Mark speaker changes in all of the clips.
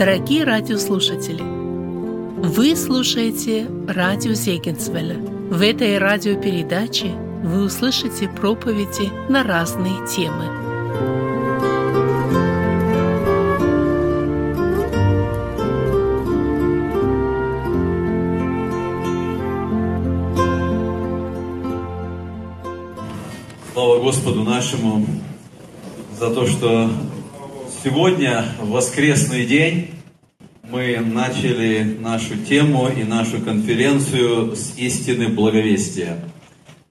Speaker 1: Дорогие радиослушатели, вы слушаете радио Зегенсвелля. В этой радиопередаче вы услышите проповеди на разные темы.
Speaker 2: Слава Господу нашему за то, что сегодня, воскресный день, мы начали нашу тему и нашу конференцию с истины благовестия.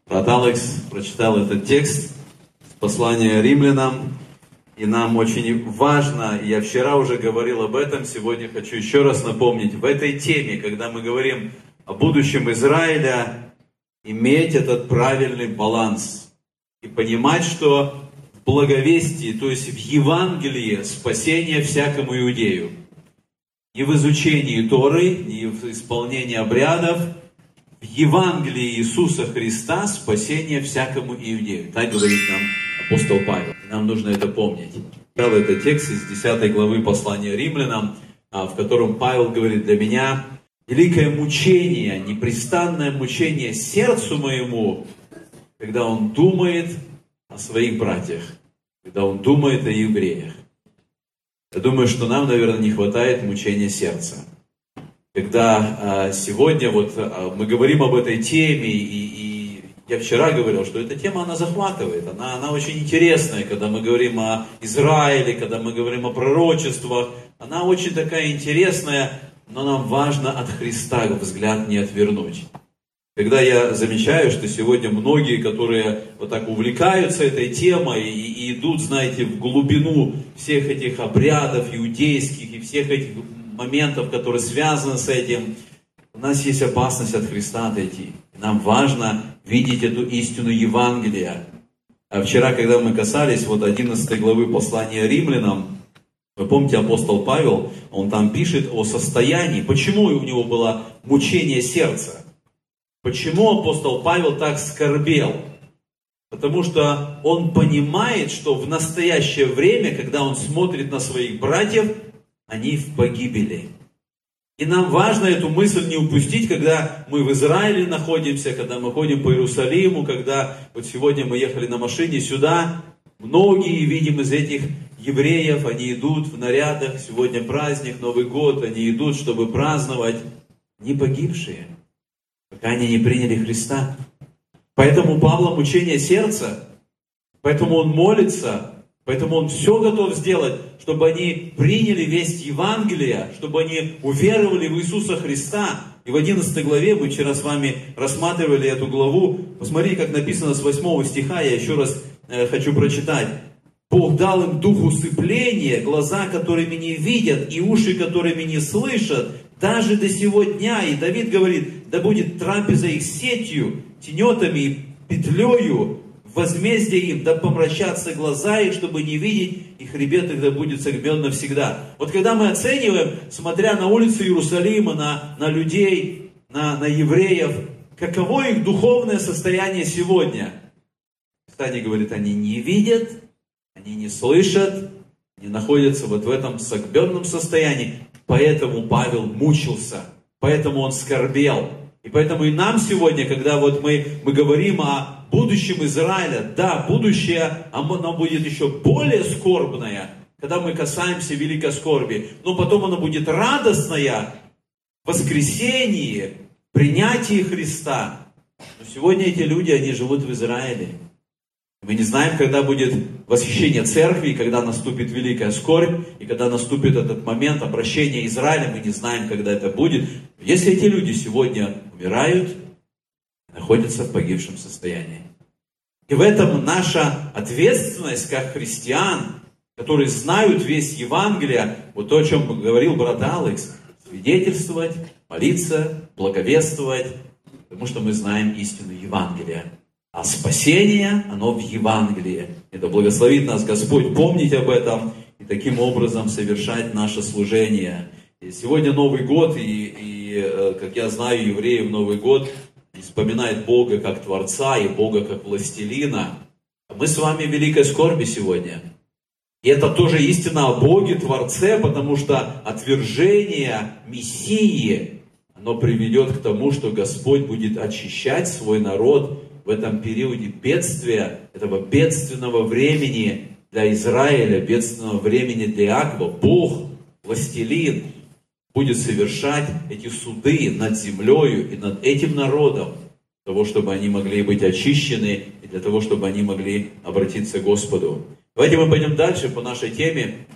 Speaker 2: Брат Алекс прочитал этот текст с послания римлянам, и нам очень важно, я вчера уже говорил об этом, сегодня хочу еще раз напомнить, в этой теме, когда мы говорим о будущем Израиля, иметь этот правильный баланс и понимать, что благовестии, то есть в Евангелии спасение всякому иудею. Не в изучении Торы, не в исполнении обрядов, в Евангелии Иисуса Христа спасение всякому иудею. Так говорит нам апостол Павел. Нам нужно это помнить. Этот текст из 10 главы послания римлянам, а, в котором Павел говорит, для меня великое мучение, непрестанное мучение сердцу моему, когда он думает о своих братьях, когда он думает о евреях. Я думаю, что нам, наверное, не хватает мучения сердца. Когда а, сегодня вот а, мы говорим об этой теме, и, и я вчера говорил, что эта тема, она захватывает, она, она очень интересная, когда мы говорим о Израиле, когда мы говорим о пророчествах, она очень такая интересная, но нам важно от Христа взгляд не отвернуть. Когда я замечаю, что сегодня многие, которые вот так увлекаются этой темой и, и идут, знаете, в глубину всех этих обрядов иудейских и всех этих моментов, которые связаны с этим, у нас есть опасность от Христа отойти. Нам важно видеть эту истину Евангелия. А вчера, когда мы касались вот 11 главы послания римлянам, вы помните, апостол Павел, он там пишет о состоянии, почему у него было мучение сердца. Почему апостол Павел так скорбел? Потому что он понимает, что в настоящее время, когда он смотрит на своих братьев, они в погибели. И нам важно эту мысль не упустить, когда мы в Израиле находимся, когда мы ходим по Иерусалиму, когда вот сегодня мы ехали на машине сюда. Многие, видим, из этих евреев, они идут в нарядах, сегодня праздник, Новый год, они идут, чтобы праздновать, не погибшие – пока они не приняли Христа. Поэтому Павла мучение сердца, поэтому он молится, поэтому он все готов сделать, чтобы они приняли весть Евангелия, чтобы они уверовали в Иисуса Христа. И в 11 главе, мы вчера с вами рассматривали эту главу, посмотрите, как написано с 8 стиха, я еще раз э, хочу прочитать. Бог дал им дух усыпления, глаза, которыми не видят, и уши, которыми не слышат, даже до сего дня. И Давид говорит, да будет трапеза их сетью, тенетами и петлею, возмездие им, да помрачатся глаза их, чтобы не видеть, и хребет их да будет согмен навсегда. Вот когда мы оцениваем, смотря на улицы Иерусалима, на, на людей, на, на евреев, каково их духовное состояние сегодня? Писание говорит, они не видят, они не слышат, они находятся вот в этом согбенном состоянии. Поэтому Павел мучился, поэтому он скорбел. И поэтому и нам сегодня, когда вот мы, мы говорим о будущем Израиля, да, будущее, оно будет еще более скорбное, когда мы касаемся великой скорби, но потом оно будет радостное, воскресение, принятие Христа. Но сегодня эти люди, они живут в Израиле. Мы не знаем, когда будет восхищение церкви, когда наступит великая скорбь, и когда наступит этот момент обращения Израиля, мы не знаем, когда это будет. Если эти люди сегодня умирают, находятся в погибшем состоянии. И в этом наша ответственность как христиан, которые знают весь Евангелие, вот то, о чем говорил брат Алекс, свидетельствовать, молиться, благовествовать, потому что мы знаем истину Евангелия. А спасение, оно в Евангелии. Это благословит нас Господь помнить об этом и таким образом совершать наше служение. И сегодня Новый год, и, и э, как я знаю, евреи в Новый год вспоминают Бога как Творца и Бога как Властелина. Мы с вами в великой скорби сегодня. И это тоже истина о Боге, Творце, потому что отвержение Мессии, оно приведет к тому, что Господь будет очищать свой народ в этом периоде бедствия, этого бедственного времени для Израиля, бедственного времени для Иакова. Бог, властелин, будет совершать эти суды над землею и над этим народом, для того, чтобы они могли быть очищены и для того, чтобы они могли обратиться к Господу. Давайте мы пойдем дальше по нашей теме.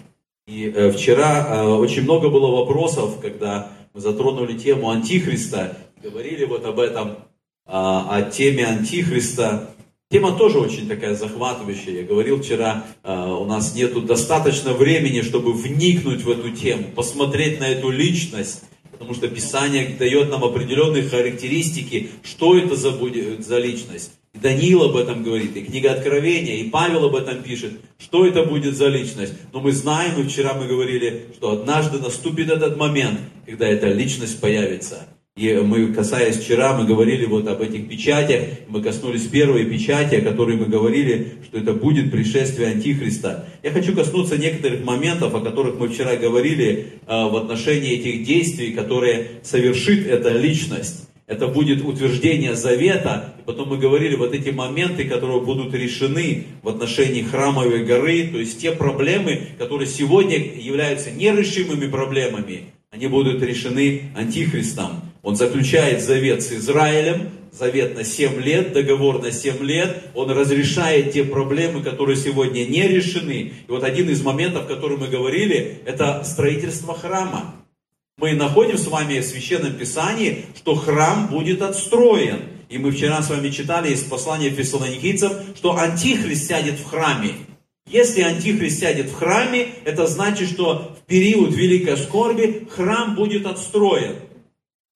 Speaker 2: И э, вчера э, очень много было вопросов, когда мы затронули тему Антихриста, говорили вот об этом, о теме Антихриста. Тема тоже очень такая захватывающая. Я говорил вчера, э, у нас нету достаточно времени, чтобы вникнуть в эту тему, посмотреть на эту личность, потому что Писание дает нам определенные характеристики, что это за, будет, за личность. И Даниил об этом говорит, и книга Откровения, и Павел об этом пишет, что это будет за личность. Но мы знаем, и вчера мы говорили, что однажды наступит этот момент, когда эта личность появится. И мы, касаясь вчера, мы говорили вот об этих печатях, мы коснулись первой печати, о которой мы говорили, что это будет пришествие Антихриста. Я хочу коснуться некоторых моментов, о которых мы вчера говорили а, в отношении этих действий, которые совершит эта личность. Это будет утверждение завета. И потом мы говорили вот эти моменты, которые будут решены в отношении храмовой горы, то есть те проблемы, которые сегодня являются нерешимыми проблемами, они будут решены Антихристом. Он заключает завет с Израилем, завет на 7 лет, договор на 7 лет. Он разрешает те проблемы, которые сегодня не решены. И вот один из моментов, который мы говорили, это строительство храма. Мы находим с вами в Священном Писании, что храм будет отстроен. И мы вчера с вами читали из послания фессалоникийцам, что Антихрист сядет в храме. Если Антихрист сядет в храме, это значит, что в период Великой Скорби храм будет отстроен.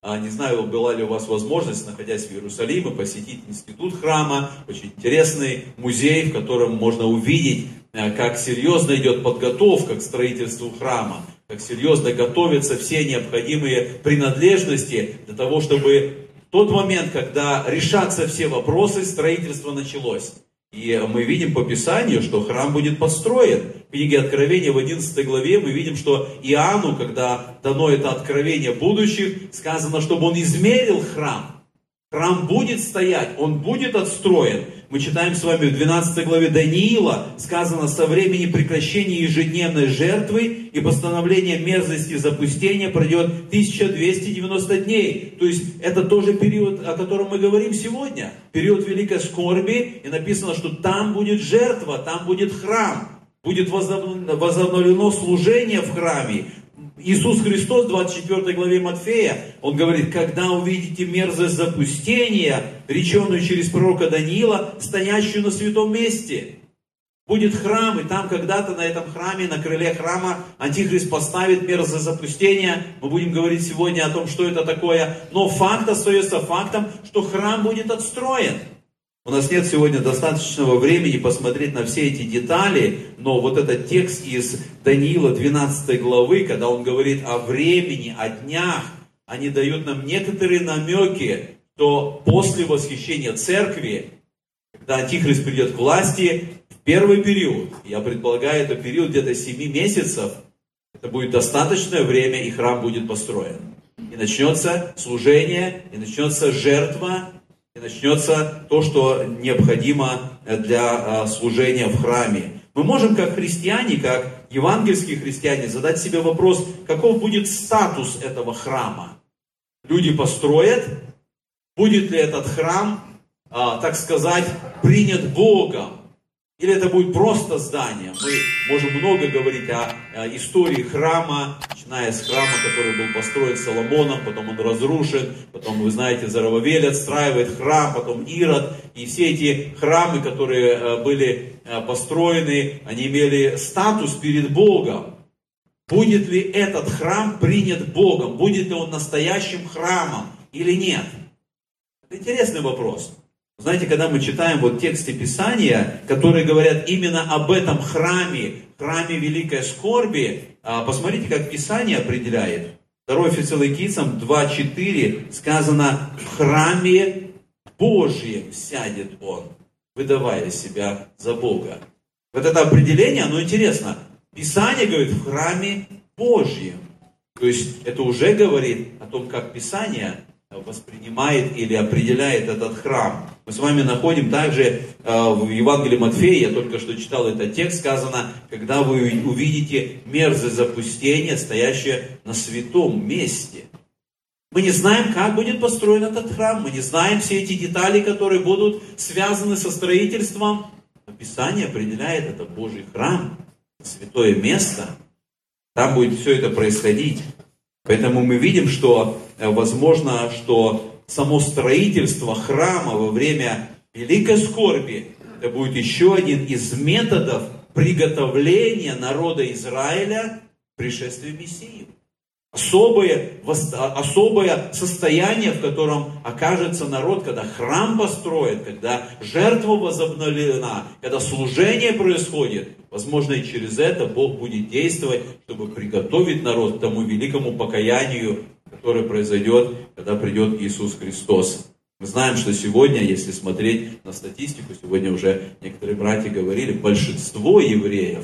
Speaker 2: А, не знаю, была ли у вас возможность, находясь в Иерусалиме, посетить институт храма, очень интересный музей, в котором можно увидеть, э, как серьезно идет подготовка к строительству храма, как серьезно готовятся все необходимые принадлежности для того, чтобы в тот момент, когда решатся все вопросы, строительство началось. И мы видим по Писанию, что храм будет построен. В книге Откровения в 11 главе мы видим, что Иоанну, когда дано это откровение будущих, сказано, чтобы он измерил храм. Храм будет стоять, он будет отстроен. Мы читаем с вами в 12 главе Даниила, сказано, со времени прекращения ежедневной жертвы и постановления мерзости запустения пройдет 1290 дней. То есть это тоже период, о котором мы говорим сегодня. Период великой скорби, и написано, что там будет жертва, там будет храм. Будет возобновлено служение в храме, Иисус Христос в 24 главе Матфея, Он говорит, когда увидите мерзость запустения, реченную через пророка Даниила, стоящую на святом месте. Будет храм, и там когда-то на этом храме, на крыле храма, Антихрист поставит мерзость запустения. Мы будем говорить сегодня о том, что это такое. Но факт остается фактом, что храм будет отстроен. У нас нет сегодня достаточного времени посмотреть на все эти детали, но вот этот текст из Даниила 12 главы, когда он говорит о времени, о днях, они дают нам некоторые намеки, что после восхищения церкви, когда Антихрист придет к власти, в первый период, я предполагаю, это период где-то 7 месяцев, это будет достаточное время, и храм будет построен. И начнется служение, и начнется жертва, и начнется то, что необходимо для а, служения в храме. Мы можем как христиане, как евангельские христиане задать себе вопрос, каков будет статус этого храма. Люди построят, будет ли этот храм, а, так сказать, принят Богом, или это будет просто здание. Мы можем много говорить о, о истории храма, начиная с храма, который был построен Соломоном, потом он разрушен, потом, вы знаете, Зарававель отстраивает храм, потом Ирод. И все эти храмы, которые э, были э, построены, они имели статус перед Богом. Будет ли этот храм принят Богом? Будет ли он настоящим храмом или нет? Это интересный вопрос. Знаете, когда мы читаем вот тексты Писания, которые говорят именно об этом храме, храме Великой Скорби, а, посмотрите, как Писание определяет. 2 Фессалоникийцам 2.4 сказано, в храме Божьем сядет он, выдавая себя за Бога. Вот это определение, оно интересно. Писание говорит в храме Божьем. То есть это уже говорит о том, как Писание воспринимает или определяет этот храм. Мы с вами находим также э, в Евангелии Матфея, я только что читал этот текст, сказано, когда вы увидите мерзость запустения, стоящее на святом месте. Мы не знаем, как будет построен этот храм, мы не знаем все эти детали, которые будут связаны со строительством. Но Писание определяет это Божий храм, святое место. Там будет все это происходить. Поэтому мы видим, что э, возможно, что само строительство храма во время великой скорби, это будет еще один из методов приготовления народа Израиля к пришествию Мессии особое, особое состояние, в котором окажется народ, когда храм построит, когда жертва возобновлена, когда служение происходит. Возможно, и через это Бог будет действовать, чтобы приготовить народ к тому великому покаянию, которое произойдет, когда придет Иисус Христос. Мы знаем, что сегодня, если смотреть на статистику, сегодня уже некоторые братья говорили, большинство евреев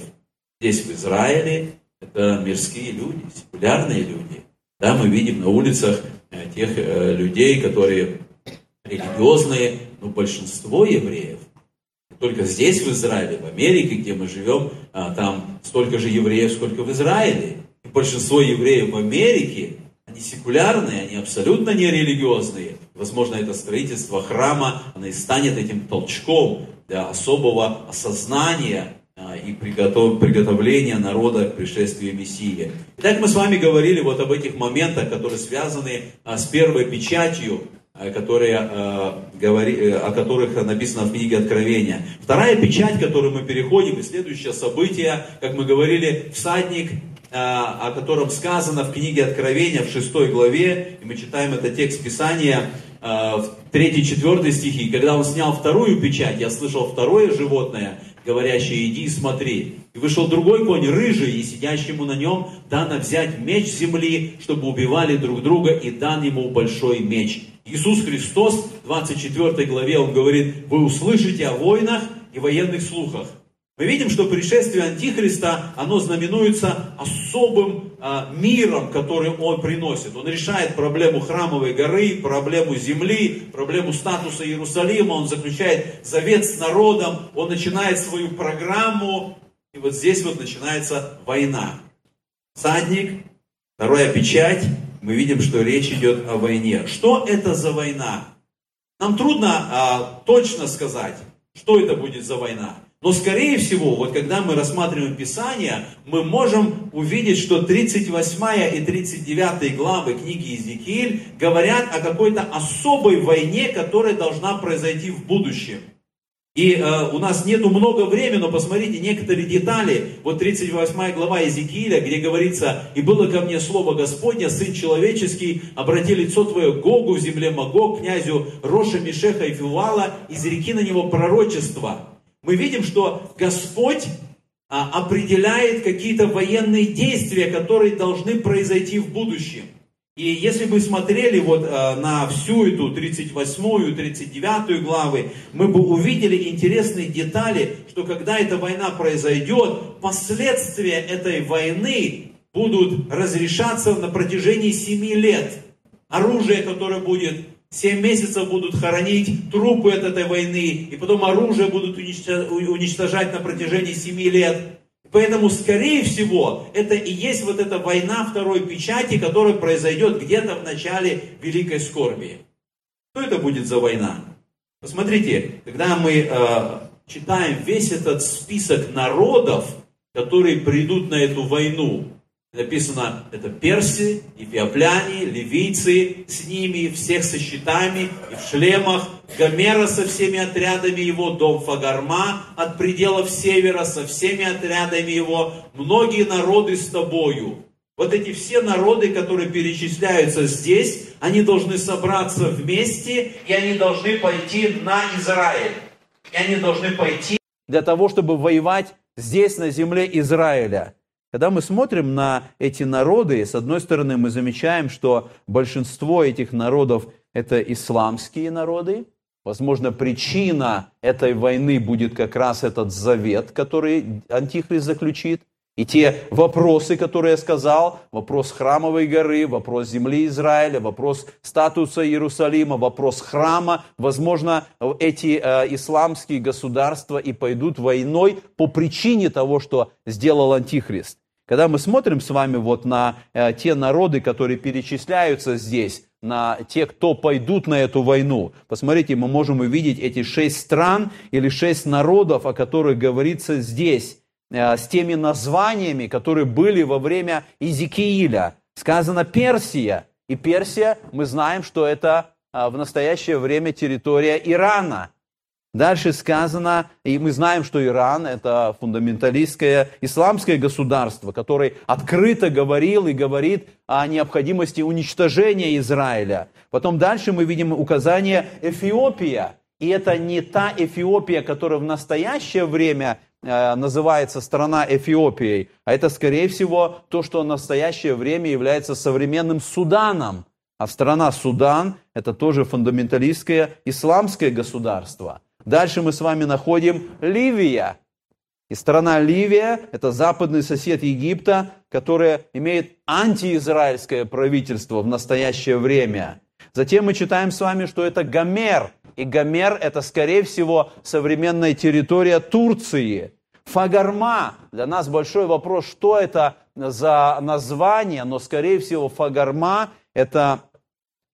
Speaker 2: здесь, в Израиле, это мирские люди, секулярные люди. Да, мы видим на улицах э, тех э, людей, которые религиозные, но большинство евреев, только здесь, в Израиле, в Америке, где мы живем, а, там столько же евреев, сколько в Израиле. И большинство евреев в Америке, они секулярные, они абсолютно не религиозные. Возможно, это строительство храма, оно и станет этим толчком для особого осознания а, и приготов, приготовления народа к пришествию Мессии. Итак, мы с вами говорили вот об этих моментах, которые связаны а, с первой печатью, а, которые, э, о которых написано в книге Откровения. Вторая печать, к которой мы переходим, и следующее событие, как мы говорили, всадник, о котором сказано в книге Откровения в 6 главе, и мы читаем этот текст Писания, в 3-4 стихи, когда он снял вторую печать, я слышал второе животное, говорящий, иди и смотри. И вышел другой конь, рыжий, и сидящему на нем дано взять меч земли, чтобы убивали друг друга, и дан ему большой меч. Иисус Христос, в 24 главе, он говорит, вы услышите о войнах и военных слухах. Мы видим, что пришествие Антихриста, оно знаменуется особым а, миром, который он приносит. Он решает проблему храмовой горы, проблему земли, проблему статуса Иерусалима, он заключает завет с народом, он начинает свою программу, и вот здесь вот начинается война. Садник, вторая печать, мы видим, что речь идет о войне. Что это за война? Нам трудно а, точно сказать, что это будет за война. Но скорее всего, вот когда мы рассматриваем Писание, мы можем увидеть, что 38 и 39 главы книги Иезекииль говорят о какой-то особой войне, которая должна произойти в будущем. И э, у нас нету много времени, но посмотрите некоторые детали. Вот 38 глава Иезекииля, где говорится, «И было ко мне слово Господня, Сын Человеческий, обрати лицо твое Гогу в земле Магог, князю Роша, Мишеха и Фивала, изреки на него пророчество» мы видим, что Господь а, определяет какие-то военные действия, которые должны произойти в будущем. И если бы смотрели вот а, на всю эту 38-ю, 39-ю главы, мы бы увидели интересные детали, что когда эта война произойдет, последствия этой войны будут разрешаться на протяжении 7 лет. Оружие, которое будет Семь месяцев будут хоронить трупы от этой войны, и потом оружие будут уничтожать на протяжении семи лет. Поэтому, скорее всего, это и есть вот эта война второй печати, которая произойдет где-то в начале Великой Скорби. Что это будет за война? Посмотрите, когда мы э, читаем весь этот список народов, которые придут на эту войну, Написано, это персы, эфиопляне, ливийцы с ними, всех со щитами и в шлемах, Гомера со всеми отрядами его, дом Фагарма от пределов севера со всеми отрядами его, многие народы с тобою. Вот эти все народы, которые перечисляются здесь, они должны собраться вместе, и они должны пойти на Израиль. И они должны пойти для того, чтобы воевать здесь, на земле Израиля. Когда мы смотрим на эти народы, с одной стороны мы замечаем, что большинство этих народов – это исламские народы, Возможно, причина этой войны будет как раз этот завет, который Антихрист заключит. И те вопросы, которые я сказал, вопрос храмовой горы, вопрос земли Израиля, вопрос статуса Иерусалима, вопрос храма, возможно, эти э, исламские государства и пойдут войной по причине того, что сделал Антихрист. Когда мы смотрим с вами вот на э, те народы, которые перечисляются здесь, на те, кто пойдут на эту войну. Посмотрите, мы можем увидеть эти шесть стран или шесть народов, о которых говорится здесь, э, с теми названиями, которые были во время Изикииля. Сказано Персия. И Персия, мы знаем, что это э, в настоящее время территория Ирана. Дальше сказано, и мы знаем, что Иран – это фундаменталистское исламское государство, которое открыто говорил и говорит о необходимости уничтожения Израиля. Потом дальше мы видим указание Эфиопия. И это не та Эфиопия, которая в настоящее время э, называется страна Эфиопией, а это, скорее всего, то, что в настоящее время является современным Суданом. А страна Судан – это тоже фундаменталистское исламское государство – Дальше мы с вами находим Ливия. И страна Ливия – это западный сосед Египта, которая имеет антиизраильское правительство в настоящее время. Затем мы читаем с вами, что это Гомер. И Гомер – это, скорее всего, современная территория Турции. Фагарма. Для нас большой вопрос, что это за название, но, скорее всего, Фагарма – это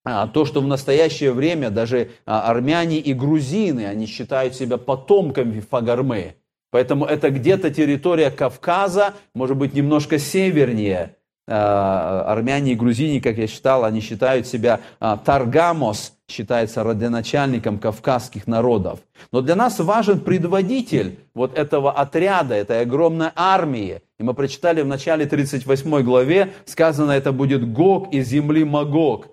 Speaker 2: то, что в настоящее время даже а, армяне и грузины, они считают себя потомками Фагармы. Поэтому это где-то территория Кавказа, может быть, немножко севернее. А, армяне и грузины, как я считал, они считают себя Таргамос, считается родоначальником кавказских народов. Но для нас важен предводитель вот этого отряда, этой огромной армии. И мы прочитали в начале 38 главе, сказано, это будет Гог из земли Магог.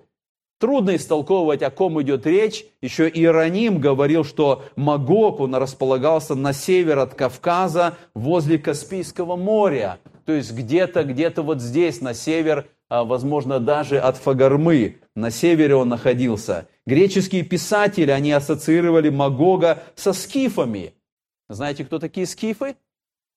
Speaker 2: Трудно истолковывать, о ком идет речь. Еще Иероним говорил, что Магог, он располагался на север от Кавказа, возле Каспийского моря. То есть где-то, где-то вот здесь, на север, а, возможно, даже от Фагармы. На севере он находился. Греческие писатели, они ассоциировали Магога со скифами. Знаете, кто такие скифы?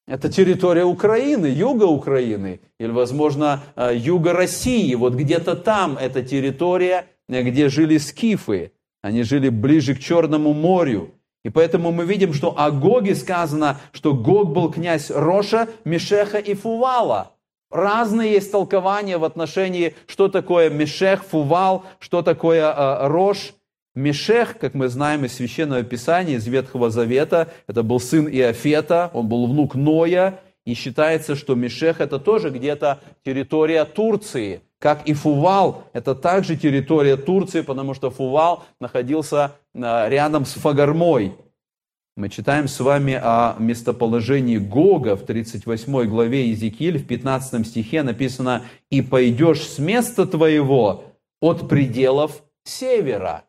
Speaker 2: Это территория Украины, юга Украины, или, возможно, э, юга России. Вот где-то там эта территория, э, где жили скифы. Они жили ближе к Черному морю. И поэтому мы видим, что о Гоге сказано, что Гог был князь Роша, Мешеха и Фувала. Разные есть толкования в отношении, что такое Мешех, Фувал, что такое э, Рош – Мешех, как мы знаем из Священного Писания, из Ветхого Завета, это был сын Иофета, он был внук Ноя, и считается, что Мешех это тоже где-то территория Турции, как и Фувал, это также территория Турции, потому что Фувал находился а, рядом с Фагармой. Мы читаем с вами о местоположении Гога в 38 главе Иезекииль, в 15 стихе написано «И пойдешь с места твоего от пределов севера».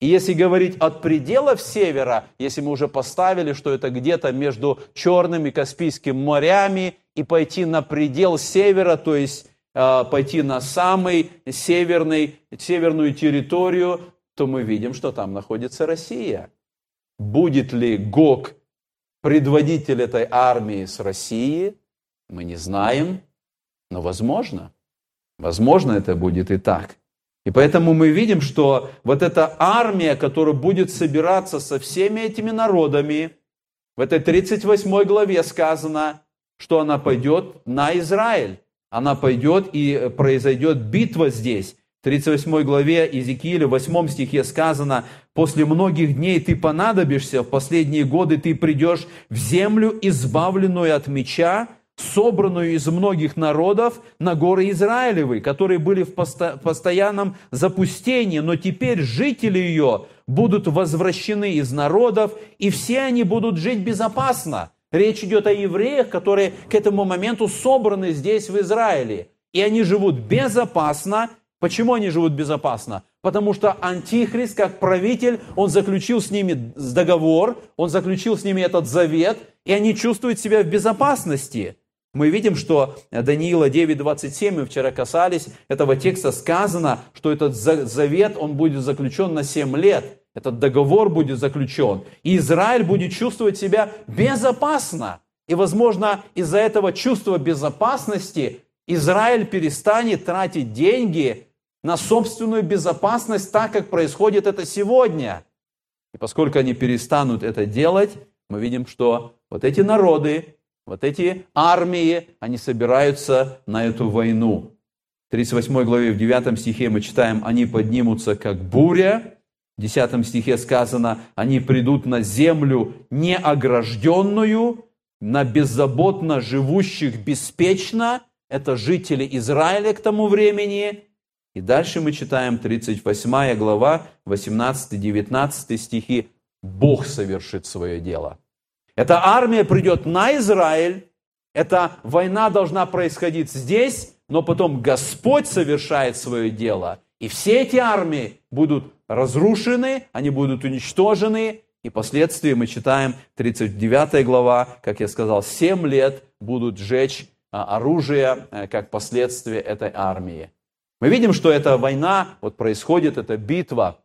Speaker 2: И если говорить от пределов севера, если мы уже поставили, что это где-то между Черным и Каспийским морями, и пойти на предел севера, то есть э, пойти на самый северный, северную территорию, то мы видим, что там находится Россия. Будет ли Гог предводитель этой армии с России, мы не знаем, но возможно. Возможно, это будет и так. И поэтому мы видим, что вот эта армия, которая будет собираться со всеми этими народами, в этой 38 главе сказано, что она пойдет на Израиль. Она пойдет и произойдет битва здесь. В 38 главе Иезекииля, в 8 стихе сказано, «После многих дней ты понадобишься, в последние годы ты придешь в землю, избавленную от меча, собранную из многих народов на горы Израилевы, которые были в посто постоянном запустении, но теперь жители ее будут возвращены из народов, и все они будут жить безопасно. Речь идет о евреях, которые к этому моменту собраны здесь, в Израиле. И они живут безопасно. Почему они живут безопасно? Потому что Антихрист, как правитель, он заключил с ними договор, он заключил с ними этот завет, и они чувствуют себя в безопасности мы видим, что Даниила 9.27, мы вчера касались этого текста, сказано, что этот завет, он будет заключен на 7 лет. этот договор будет заключен, и Израиль будет чувствовать себя безопасно. И, возможно, из-за этого чувства безопасности Израиль перестанет тратить деньги на собственную безопасность так, как происходит это сегодня. И поскольку они перестанут это делать, мы видим, что вот эти народы, вот эти армии, они собираются на эту войну. В 38 главе, в 9 стихе мы читаем, они поднимутся как буря. В 10 стихе сказано, они придут на землю неогражденную, на беззаботно живущих беспечно. Это жители Израиля к тому времени. И дальше мы читаем 38 глава, 18-19 стихи. Бог совершит свое дело. Эта армия придет на Израиль, эта война должна происходить здесь, но потом Господь совершает свое дело. И все эти армии будут разрушены, они будут уничтожены. И последствия мы читаем 39 глава, как я сказал, 7 лет будут сжечь а, оружие э, как последствие этой армии. Мы видим, что эта война вот происходит, эта битва,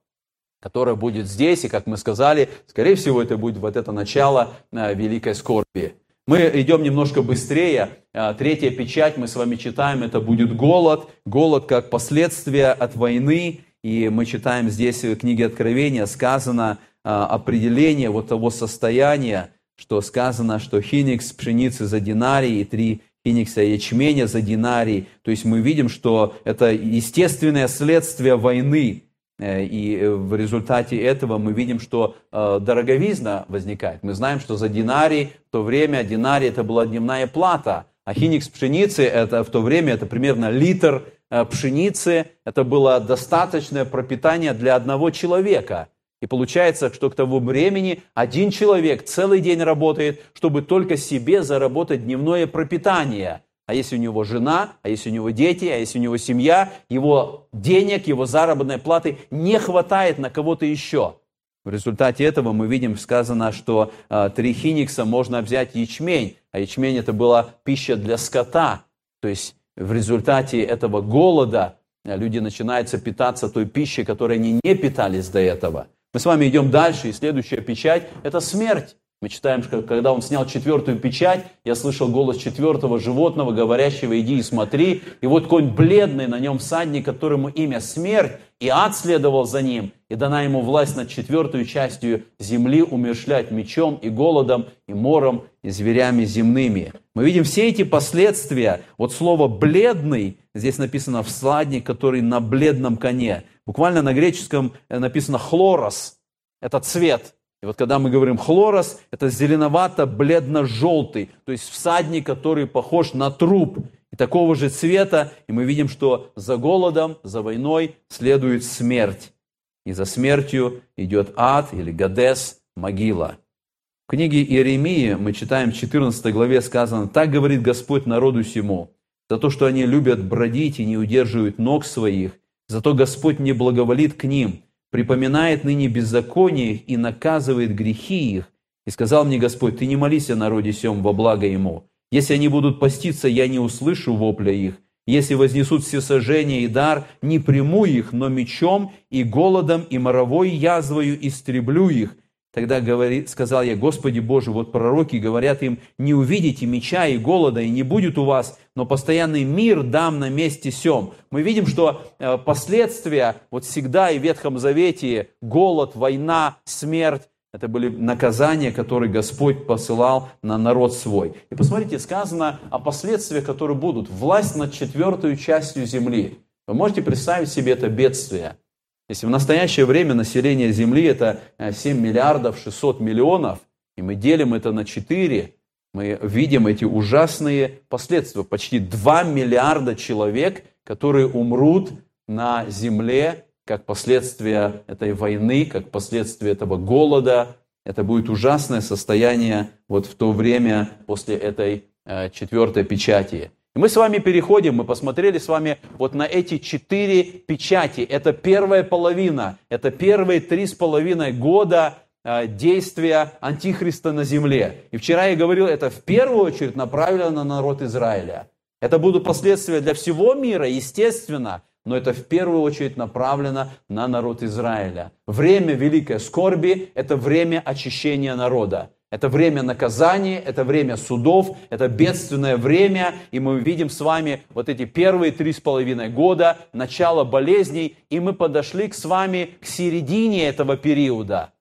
Speaker 2: которая будет здесь, и, как мы сказали, скорее всего, это будет вот это начало э, великой скорби. Мы идем немножко быстрее. Э, третья печать мы с вами читаем, это будет голод. Голод как последствие от войны. И мы читаем здесь в книге Откровения, сказано э, определение вот того состояния, что сказано, что хиникс пшеницы за динарий и три хиникса ячменя за динарий. То есть мы видим, что это естественное следствие войны. Э, и э, в результате этого мы видим, что э, дороговизна возникает. Мы знаем, что за динарий в то время динарий это была дневная плата, а хиникс пшеницы это в то время это примерно литр пшеницы. Это было достаточное пропитание для одного человека. И получается, что к тому времени один человек целый день работает, чтобы только себе заработать дневное пропитание – а если у него жена, а если у него дети, а если у него семья, его денег, его заработной платы не хватает на кого-то еще. В результате этого мы видим, сказано, что э, три хиникса можно взять ячмень, а ячмень это была пища для скота. То есть в результате этого голода а, люди начинают питаться той пищей, которой они не питались до этого. Мы с вами идем дальше, и следующая печать – это смерть. Мы читаем, что когда он снял четвертую печать, я слышал голос четвертого животного, говорящего, иди и смотри. И вот конь бледный, на нем всадник, которому имя смерть, и ад следовал за ним. И дана ему власть над четвертую частью земли умершлять мечом и голодом, и мором, и зверями земными. Мы видим все эти последствия. Вот слово «бледный» здесь написано «всадник, который на бледном коне». Буквально на греческом написано «хлорос». Это цвет – и вот когда мы говорим хлорос, это зеленовато-бледно-желтый, то есть всадник, который похож на труп, и такого же цвета, и мы видим, что за голодом, за войной следует смерть. И за смертью идет ад или Гадес, могила. В книге Иеремии мы читаем в 14 главе сказано, «Так говорит Господь народу сему, за то, что они любят бродить и не удерживают ног своих, зато Господь не благоволит к ним, припоминает ныне беззаконие и наказывает грехи их. И сказал мне Господь, ты не молись о народе сем во благо ему. Если они будут поститься, я не услышу вопля их. Если вознесут все сожжения и дар, не приму их, но мечом и голодом и моровой язвою истреблю их, Тогда говорит, сказал я, Господи Боже, вот пророки говорят им, не увидите меча и голода, и не будет у вас, но постоянный мир дам на месте сем. Мы видим, что э, последствия вот всегда и в Ветхом Завете, голод, война, смерть, это были наказания, которые Господь посылал на народ свой. И посмотрите, сказано о последствиях, которые будут. Власть над четвертой частью земли. Вы можете представить себе это бедствие – если в настоящее время население Земли это 7 э, миллиардов 600 миллионов, и мы делим это на 4, мы видим эти ужасные последствия. Почти 2 миллиарда человек, которые умрут на Земле как последствия этой войны, как последствия этого голода. Это будет ужасное состояние вот в то время после этой э, четвертой печати. И мы с вами переходим, мы посмотрели с вами вот на эти четыре печати. Это первая половина, это первые три с половиной года э, действия Антихриста на земле. И вчера я говорил, это в первую очередь направлено на народ Израиля. Это будут последствия для всего мира, естественно, но это в первую очередь направлено на народ Израиля. Время великой скорби – это время очищения народа. Это время наказания, это время судов, это бедственное время, и мы видим с вами вот эти первые три с половиной года, начало болезней, и мы подошли к с вами к середине этого периода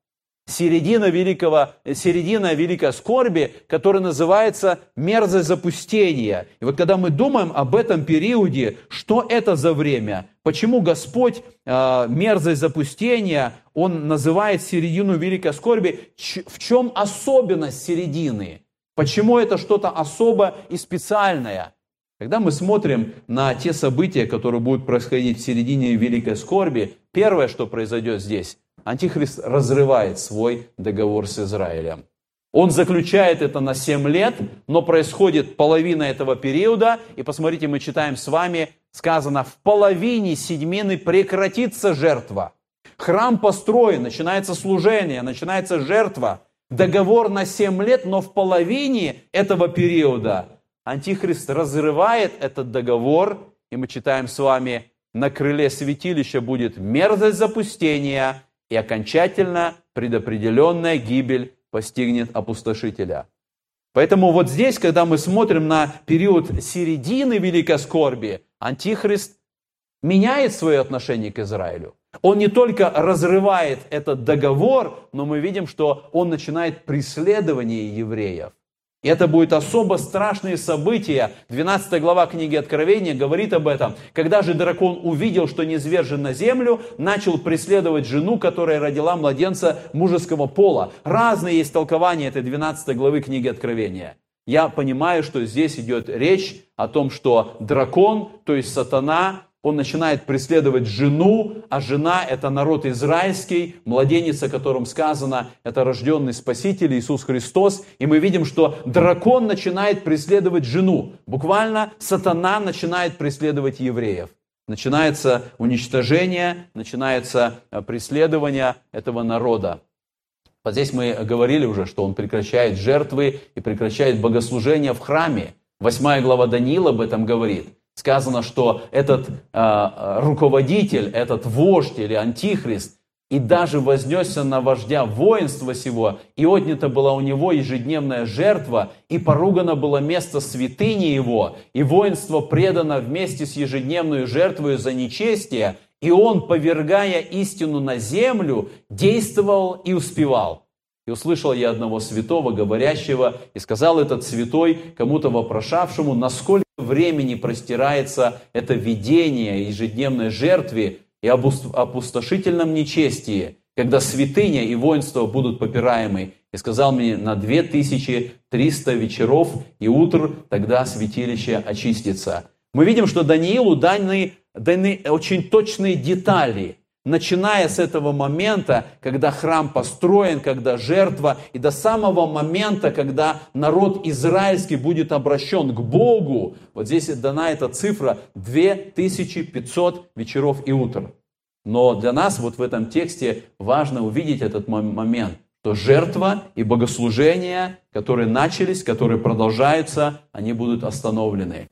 Speaker 2: середина, великого, середина великой скорби, которая называется мерзость запустения. И вот когда мы думаем об этом периоде, что это за время, почему Господь э, мерзость запустения, Он называет середину великой скорби, в чем особенность середины? Почему это что-то особое и специальное? Когда мы смотрим на те события, которые будут происходить в середине великой скорби, первое, что произойдет здесь, Антихрист разрывает свой договор с Израилем. Он заключает это на 7 лет, но происходит половина этого периода. И посмотрите, мы читаем с вами, сказано, в половине седьмины прекратится жертва. Храм построен, начинается служение, начинается жертва. Договор на 7 лет, но в половине этого периода Антихрист разрывает этот договор, и мы читаем с вами, на крыле святилища будет мерзость запустения, и окончательно предопределенная гибель постигнет опустошителя. Поэтому вот здесь, когда мы смотрим на период середины великой скорби, Антихрист меняет свое отношение к Израилю. Он не только разрывает этот договор, но мы видим, что он начинает преследование евреев. И это будет особо страшные события. 12 глава книги Откровения говорит об этом. Когда же дракон увидел, что не низвержен на землю, начал преследовать жену, которая родила младенца мужеского пола. Разные есть толкования этой 12 главы книги Откровения. Я понимаю, что здесь идет речь о том, что дракон, то есть сатана, он начинает преследовать жену, а жена – это народ израильский, младенец, о котором сказано, это рожденный Спаситель Иисус Христос. И мы видим, что дракон начинает преследовать жену. Буквально сатана начинает преследовать евреев. Начинается уничтожение, начинается э, преследование этого народа. Вот здесь мы говорили уже, что он прекращает жертвы и прекращает богослужение в храме. Восьмая глава Даниила об этом говорит – Сказано, что этот э, руководитель, этот вождь или антихрист, и даже вознесся на вождя воинства сего, и отнята была у него ежедневная жертва, и поругано было место святыни его, и воинство предано вместе с ежедневной жертвой за нечестие, и он, повергая истину на землю, действовал и успевал. И услышал я одного святого, говорящего, и сказал этот святой кому-то вопрошавшему, насколько времени простирается это видение ежедневной жертве и об опустошительном нечестии, когда святыня и воинство будут попираемы. И сказал мне, на 2300 вечеров и утр тогда святилище очистится. Мы видим, что Даниилу даны, даны очень точные детали – начиная с этого момента, когда храм построен, когда жертва, и до самого момента, когда народ израильский будет обращен к Богу, вот здесь дана эта цифра 2500 вечеров и утр. Но для нас вот в этом тексте важно увидеть этот момент, что жертва и богослужения, которые начались, которые продолжаются, они будут остановлены.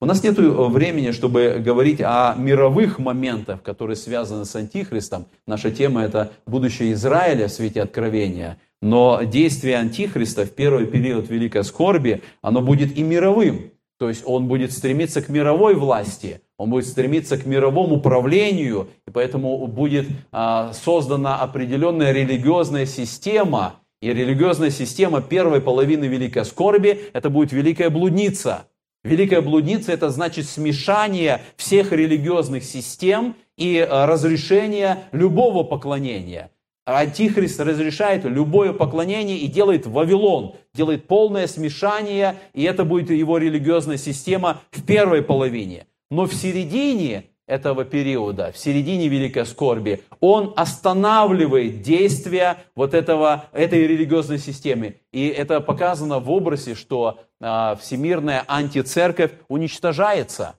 Speaker 2: У нас нет э, времени, чтобы говорить о мировых моментах, которые связаны с Антихристом. Наша тема – это будущее Израиля в свете Откровения. Но действие Антихриста в первый период Великой Скорби, оно будет и мировым. То есть он будет стремиться к мировой власти, он будет стремиться к мировому правлению, и поэтому будет а, создана определенная религиозная система. И религиозная система первой половины Великой Скорби – это будет Великая Блудница – Великая блудница – это значит смешание всех религиозных систем и э, разрешение любого поклонения. Антихрист разрешает любое поклонение и делает Вавилон, делает полное смешание, и это будет его религиозная система в первой половине. Но в середине этого периода, в середине Великой Скорби, он останавливает действия вот этого, этой религиозной системы. И это показано в образе, что а, всемирная антицерковь уничтожается.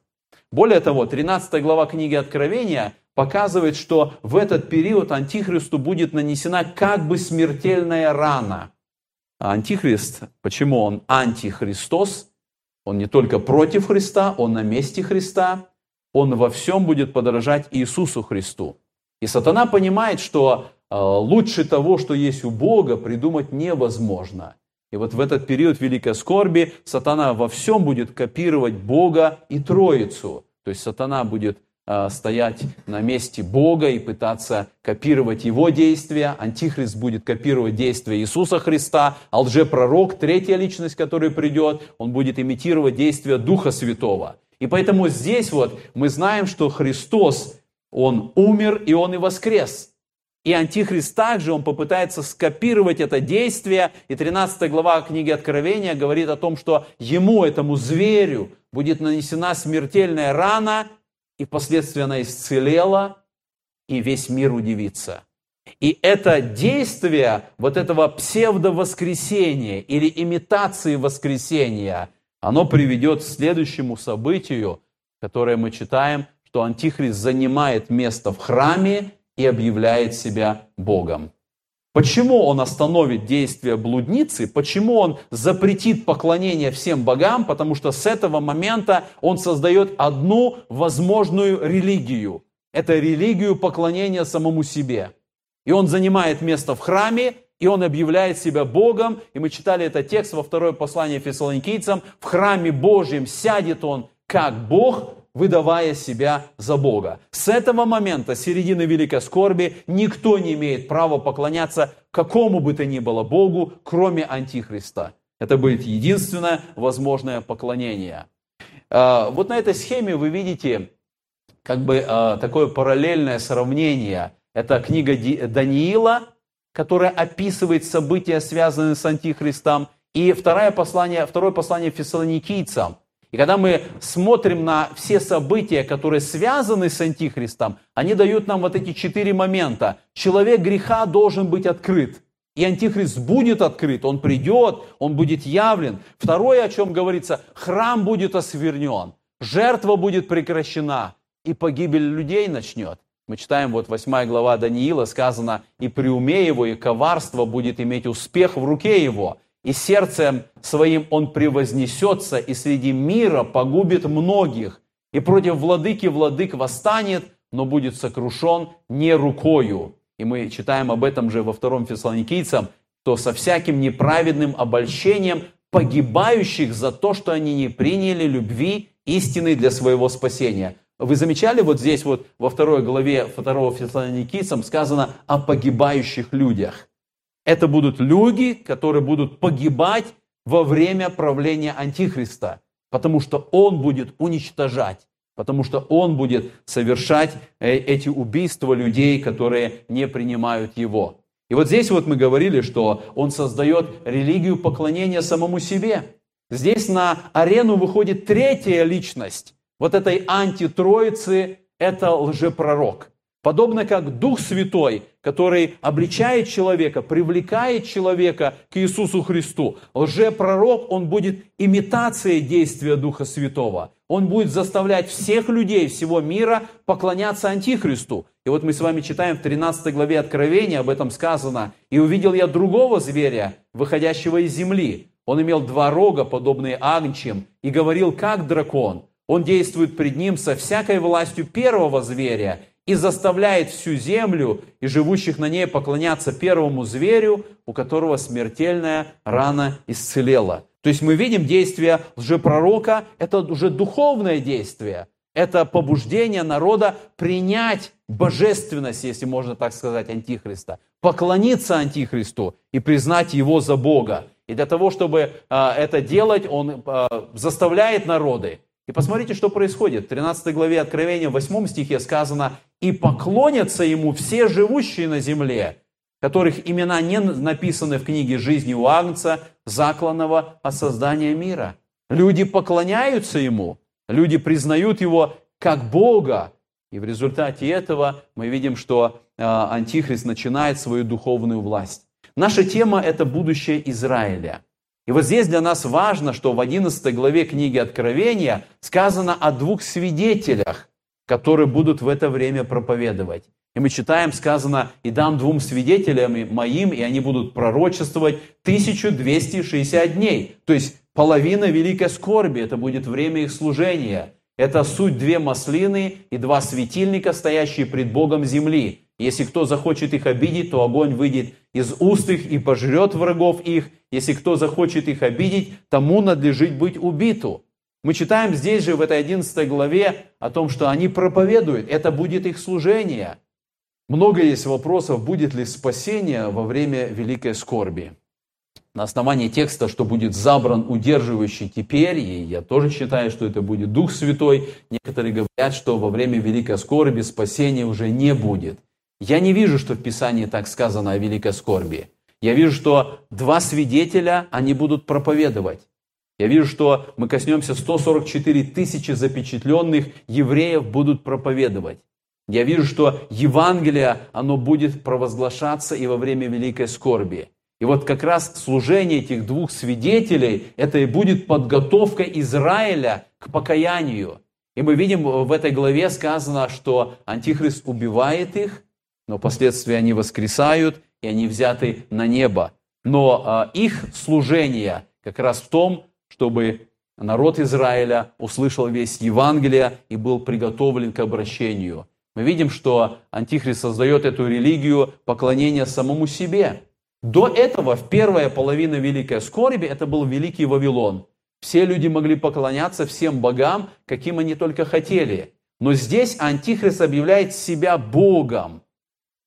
Speaker 2: Более того, 13 глава книги Откровения показывает, что в этот период Антихристу будет нанесена как бы смертельная рана. Антихрист, почему он антихристос? Он не только против Христа, он на месте Христа. Он во всем будет подражать Иисусу Христу. И сатана понимает, что э, лучше того, что есть у Бога, придумать невозможно. И вот в этот период великой скорби сатана во всем будет копировать Бога и Троицу. То есть сатана будет э, стоять на месте Бога и пытаться копировать его действия. Антихрист будет копировать действия Иисуса Христа. А лжепророк, третья личность, которая придет, он будет имитировать действия Духа Святого. И поэтому здесь вот мы знаем, что Христос, Он умер и Он и воскрес. И Антихрист также, он попытается скопировать это действие. И 13 глава книги Откровения говорит о том, что ему, этому зверю, будет нанесена смертельная рана, и впоследствии она исцелела, и весь мир удивится. И это действие вот этого псевдовоскресения или имитации воскресения – оно приведет к следующему событию, которое мы читаем, что Антихрист занимает место в храме и объявляет себя Богом. Почему он остановит действия блудницы? Почему он запретит поклонение всем богам? Потому что с этого момента он создает одну возможную религию. Это религию поклонения самому себе. И он занимает место в храме и он объявляет себя Богом, и мы читали этот текст во второе послание фессалоникийцам, в храме Божьем сядет он как Бог, выдавая себя за Бога. С этого момента, середины Великой Скорби, никто не имеет права поклоняться какому бы то ни было Богу, кроме Антихриста. Это будет единственное возможное поклонение. А, вот на этой схеме вы видите как бы а, такое параллельное сравнение. Это книга Даниила, которая описывает события, связанные с Антихристом, и второе послание, второе послание фессалоникийцам. И когда мы смотрим на все события, которые связаны с Антихристом, они дают нам вот эти четыре момента. Человек греха должен быть открыт. И Антихрист будет открыт, он придет, он будет явлен. Второе, о чем говорится, храм будет освернен, жертва будет прекращена, и погибель людей начнет. Мы читаем, вот 8 глава Даниила сказано, «И при уме его, и коварство будет иметь успех в руке его, и сердцем своим он превознесется, и среди мира погубит многих, и против владыки владык восстанет, но будет сокрушен не рукою». И мы читаем об этом же во втором Фессалоникийцам, то со всяким неправедным обольщением погибающих за то, что они не приняли любви истины для своего спасения. Вы замечали, вот здесь вот во второй главе второго Фессалоникийцам сказано о погибающих людях. Это будут люди, которые будут погибать во время правления Антихриста, потому что он будет уничтожать, потому что он будет совершать э, эти убийства людей, которые не принимают его. И вот здесь вот мы говорили, что он создает религию поклонения самому себе. Здесь на арену выходит третья личность, вот этой антитроицы – это лжепророк. Подобно как Дух Святой, который обличает человека, привлекает человека к Иисусу Христу. Лжепророк, он будет имитацией действия Духа Святого. Он будет заставлять всех людей всего мира поклоняться Антихристу. И вот мы с вами читаем в 13 главе Откровения, об этом сказано. «И увидел я другого зверя, выходящего из земли. Он имел два рога, подобные агнчим, и говорил, как дракон, он действует пред ним со всякой властью первого зверя и заставляет всю землю и живущих на ней поклоняться первому зверю, у которого смертельная рана исцелела. То есть мы видим действие лжепророка, это уже духовное действие. Это побуждение народа принять божественность, если можно так сказать, Антихриста, поклониться Антихристу и признать его за Бога. И для того, чтобы э, это делать, он э, заставляет народы и посмотрите, что происходит. В 13 главе Откровения, в 8 стихе сказано, «И поклонятся ему все живущие на земле, которых имена не написаны в книге жизни у Агнца, закланного от создания мира». Люди поклоняются ему, люди признают его как Бога. И в результате этого мы видим, что э, Антихрист начинает свою духовную власть. Наша тема – это будущее Израиля – и вот здесь для нас важно, что в 11 главе книги Откровения сказано о двух свидетелях, которые будут в это время проповедовать. И мы читаем, сказано, «И дам двум свидетелям моим, и они будут пророчествовать 1260 дней». То есть половина великой скорби, это будет время их служения. Это суть две маслины и два светильника, стоящие пред Богом земли. Если кто захочет их обидеть, то огонь выйдет из уст их и пожрет врагов их. Если кто захочет их обидеть, тому надлежит быть убиту. Мы читаем здесь же, в этой 11 главе, о том, что они проповедуют. Это будет их служение. Много есть вопросов, будет ли спасение во время великой скорби. На основании текста, что будет забран удерживающий теперь, и я тоже считаю, что это будет Дух Святой, некоторые говорят, что во время великой скорби спасения уже не будет. Я не вижу, что в Писании так сказано о великой скорби. Я вижу, что два свидетеля, они будут проповедовать. Я вижу, что мы коснемся 144 тысячи запечатленных евреев будут проповедовать. Я вижу, что Евангелие, оно будет провозглашаться и во время великой скорби. И вот как раз служение этих двух свидетелей, это и будет подготовка Израиля к покаянию. И мы видим в этой главе сказано, что Антихрист убивает их, но впоследствии они воскресают, и они взяты на небо. Но а, их служение как раз в том, чтобы народ Израиля услышал весь Евангелие и был приготовлен к обращению. Мы видим, что Антихрист создает эту религию поклонения самому себе. До этого, в первая половина Великой Скорби, это был Великий Вавилон. Все люди могли поклоняться всем богам, каким они только хотели. Но здесь Антихрист объявляет себя Богом.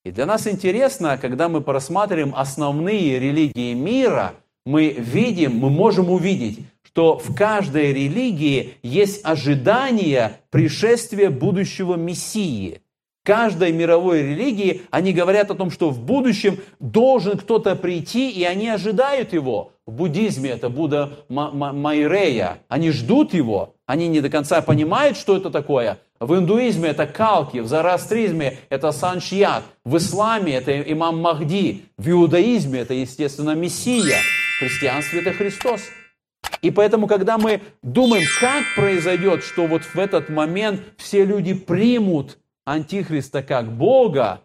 Speaker 2: И для нас интересно, когда мы просматриваем основные религии мира, мы видим, мы можем увидеть, что в каждой религии есть ожидание пришествия будущего Мессии. Каждой мировой религии они говорят о том, что в будущем должен кто-то прийти, и они ожидают его. В буддизме это Будда Майрея. Они ждут его. Они не до конца понимают, что это такое. В индуизме это Калки, в зороастризме это Санчьят, в исламе это имам Махди, в иудаизме это, естественно, Мессия, в христианстве это Христос. И поэтому, когда мы думаем, как произойдет, что вот в этот момент все люди примут Антихриста как Бога,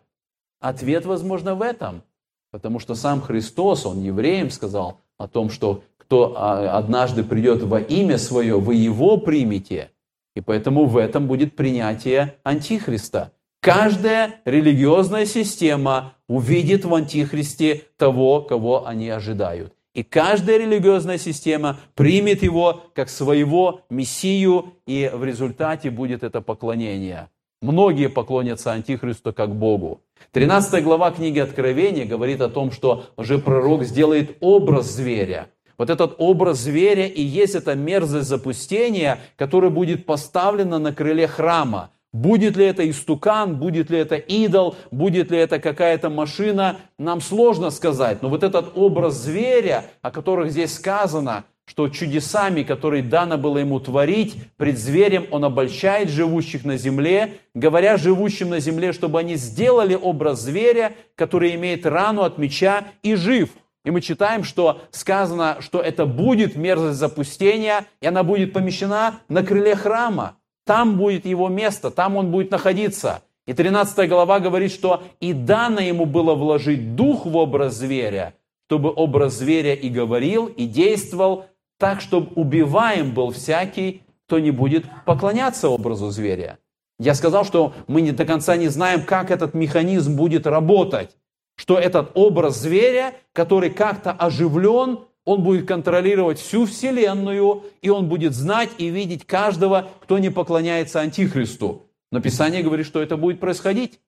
Speaker 2: ответ, возможно, в этом. Потому что сам Христос, Он евреям сказал о том, что кто а, однажды придет во имя свое, вы его примете. И поэтому в этом будет принятие Антихриста. Каждая религиозная система увидит в Антихристе того, кого они ожидают. И каждая религиозная система примет его как своего мессию, и в результате будет это поклонение. Многие поклонятся Антихристу как Богу. 13 глава книги Откровения говорит о том, что уже пророк сделает образ зверя. Вот этот образ зверя и есть эта мерзость запустения, которая будет поставлена на крыле храма. Будет ли это истукан, будет ли это идол, будет ли это какая-то машина, нам сложно сказать. Но вот этот образ зверя, о которых здесь сказано, что чудесами, которые дано было ему творить, пред зверем он обольщает живущих на земле, говоря живущим на земле, чтобы они сделали образ зверя, который имеет рану от меча и жив. И мы читаем, что сказано, что это будет мерзость запустения, и она будет помещена на крыле храма. Там будет его место, там он будет находиться. И 13 глава говорит, что и дано ему было вложить дух в образ зверя, чтобы образ зверя и говорил, и действовал, так, чтобы убиваем был всякий, кто не будет поклоняться образу зверя. Я сказал, что мы не до конца не знаем, как этот механизм будет работать. Что этот образ зверя, который как-то оживлен, он будет контролировать всю Вселенную, и он будет знать и видеть каждого, кто не поклоняется Антихристу. Но Писание говорит, что это будет происходить.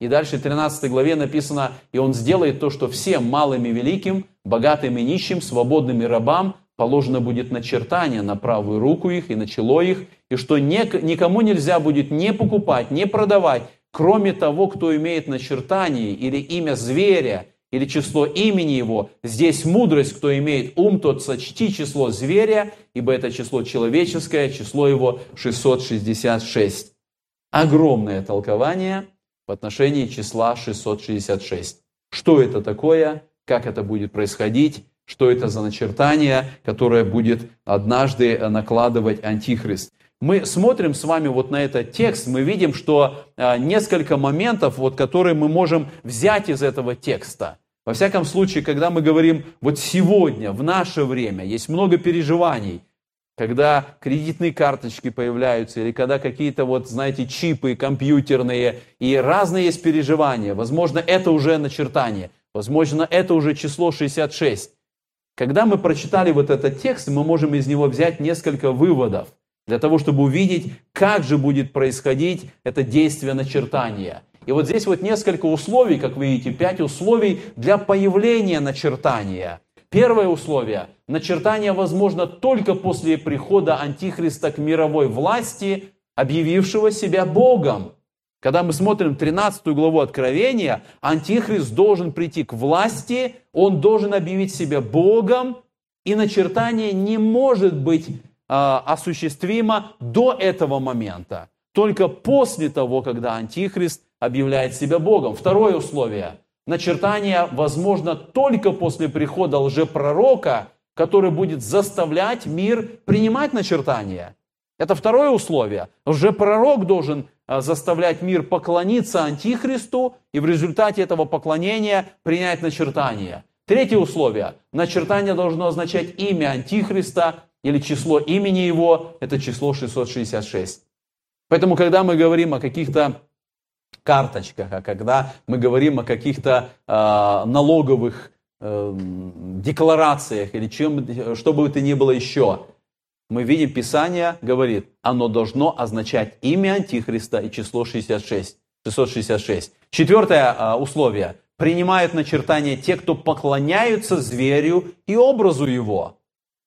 Speaker 2: И дальше в 13 главе написано, и он сделает то, что всем малым и великим, богатым и нищим, свободным и рабам положено будет начертание на правую руку их и на чело их, и что никому нельзя будет не покупать, не продавать, кроме того, кто имеет начертание или имя зверя, или число имени его. Здесь мудрость, кто имеет ум, тот сочти число зверя, ибо это число человеческое, число его 666. Огромное толкование в отношении числа 666. Что это такое, как это будет происходить, что это за начертание, которое будет однажды накладывать Антихрист. Мы смотрим с вами вот на этот текст, мы видим, что а, несколько моментов, вот, которые мы можем взять из этого текста. Во всяком случае, когда мы говорим вот сегодня, в наше время, есть много переживаний, когда кредитные карточки появляются, или когда какие-то вот, знаете, чипы компьютерные, и разные есть переживания. Возможно, это уже начертание, возможно, это уже число 66. Когда мы прочитали вот этот текст, мы можем из него взять несколько выводов для того, чтобы увидеть, как же будет происходить это действие начертания. И вот здесь вот несколько условий, как вы видите, пять условий для появления начертания – Первое условие. Начертание возможно только после прихода Антихриста к мировой власти, объявившего себя Богом. Когда мы смотрим 13 главу Откровения, Антихрист должен прийти к власти, он должен объявить себя Богом, и начертание не может быть осуществимо до этого момента. Только после того, когда Антихрист объявляет себя Богом. Второе условие начертание возможно только после прихода лжепророка, который будет заставлять мир принимать начертание. Это второе условие. Лжепророк должен а, заставлять мир поклониться Антихристу и в результате этого поклонения принять начертание. Третье условие. Начертание должно означать имя Антихриста или число имени его. Это число 666. Поэтому, когда мы говорим о каких-то карточках, а когда мы говорим о каких-то э, налоговых э, декларациях или чем, что бы это ни было еще, мы видим, Писание говорит, оно должно означать имя Антихриста и число 66, 666. Четвертое э, условие. Принимают начертание те, кто поклоняются зверю и образу его.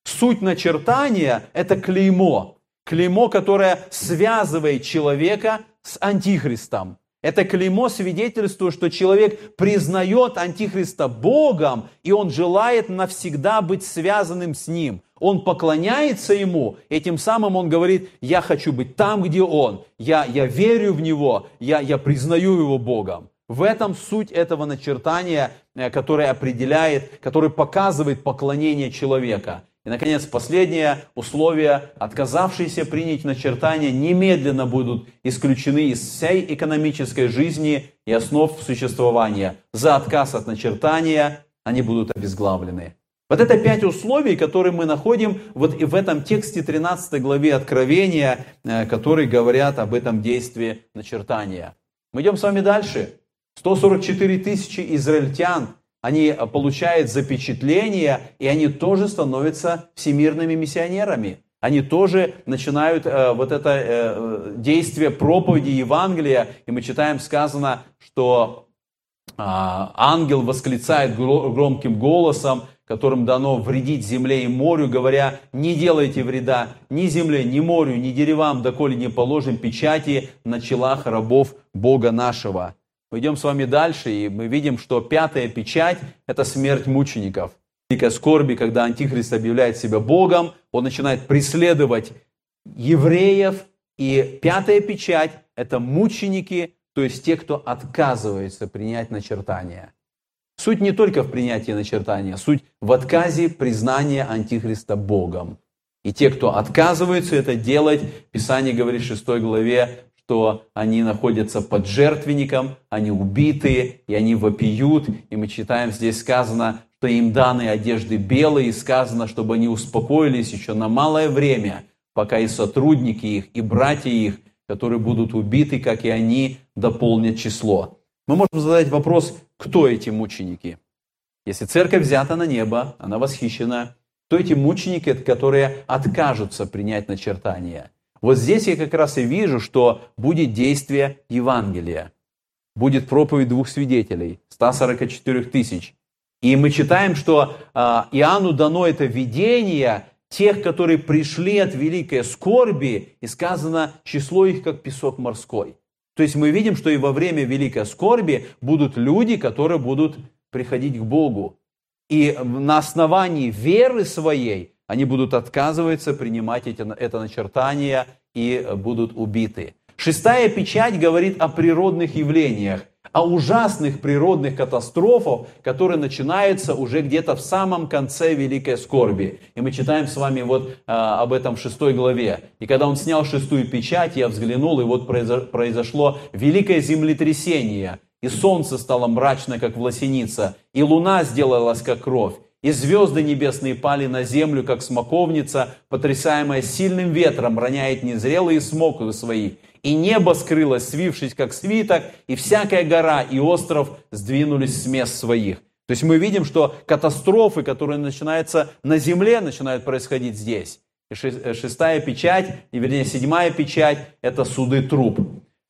Speaker 2: Суть начертания – это клеймо. Клеймо, которое связывает человека с Антихристом. Это клеймо свидетельствует, что человек признает Антихриста Богом, и он желает навсегда быть связанным с Ним. Он поклоняется Ему, и тем самым он говорит, я хочу быть там, где Он, я, я верю в Него, я, я признаю Его Богом. В этом суть этого начертания, э, которое определяет, которое показывает поклонение человека – и, наконец, последнее условие. Отказавшиеся принять начертания немедленно будут исключены из всей экономической жизни и основ существования. За отказ от начертания они будут обезглавлены. Вот это пять условий, которые мы находим вот и в этом тексте 13 главе Откровения, э, которые говорят об этом действии начертания. Мы идем с вами дальше. 144 тысячи израильтян они э, получают запечатление, и они тоже становятся всемирными миссионерами. Они тоже начинают э, вот это э, действие проповеди Евангелия, и мы читаем сказано, что э, ангел восклицает громким голосом, которым дано вредить земле и морю, говоря, не делайте вреда ни земле, ни морю, ни деревам, доколе не положим печати на челах рабов Бога нашего. Мы идем с вами дальше, и мы видим, что пятая печать – это смерть мучеников. Великой скорби, когда Антихрист объявляет себя Богом, он начинает преследовать евреев, и пятая печать – это мученики, то есть те, кто отказывается принять начертание. Суть не только в принятии начертания, суть в отказе признания Антихриста Богом. И те, кто отказывается это делать, Писание говорит в 6 главе, что они находятся под жертвенником, они убитые, и они вопиют. И мы читаем, здесь сказано, что им даны одежды белые, и сказано, чтобы они успокоились еще на малое время, пока и сотрудники их, и братья их, которые будут убиты, как и они, дополнят число. Мы можем задать вопрос, кто эти мученики? Если церковь взята на небо, она восхищена, кто эти мученики, которые откажутся принять начертание? Вот здесь я как раз и вижу, что будет действие Евангелия. Будет проповедь двух свидетелей, 144 тысяч. И мы читаем, что а, Иоанну дано это видение тех, которые пришли от великой скорби, и сказано, число их как песок морской. То есть мы видим, что и во время великой скорби будут люди, которые будут приходить к Богу. И на основании веры своей они будут отказываться принимать эти, это начертание и будут убиты. Шестая печать говорит о природных явлениях, о ужасных природных катастрофах, которые начинаются уже где-то в самом конце великой скорби. И мы читаем с вами вот а, об этом в шестой главе. И когда он снял шестую печать, я взглянул, и вот произошло великое землетрясение, и солнце стало мрачно, как власеница, и луна сделалась, как кровь, И звезды небесные пали на землю, как смоковница, потрясаемая сильным ветром, роняет незрелые смоковы свои. И небо скрылось, свившись, как свиток, и всякая гора и остров сдвинулись с мест своих. То есть мы видим, что катастрофы, которые начинаются на земле, начинают происходить здесь. И шестая печать, и вернее седьмая печать, это суды труп.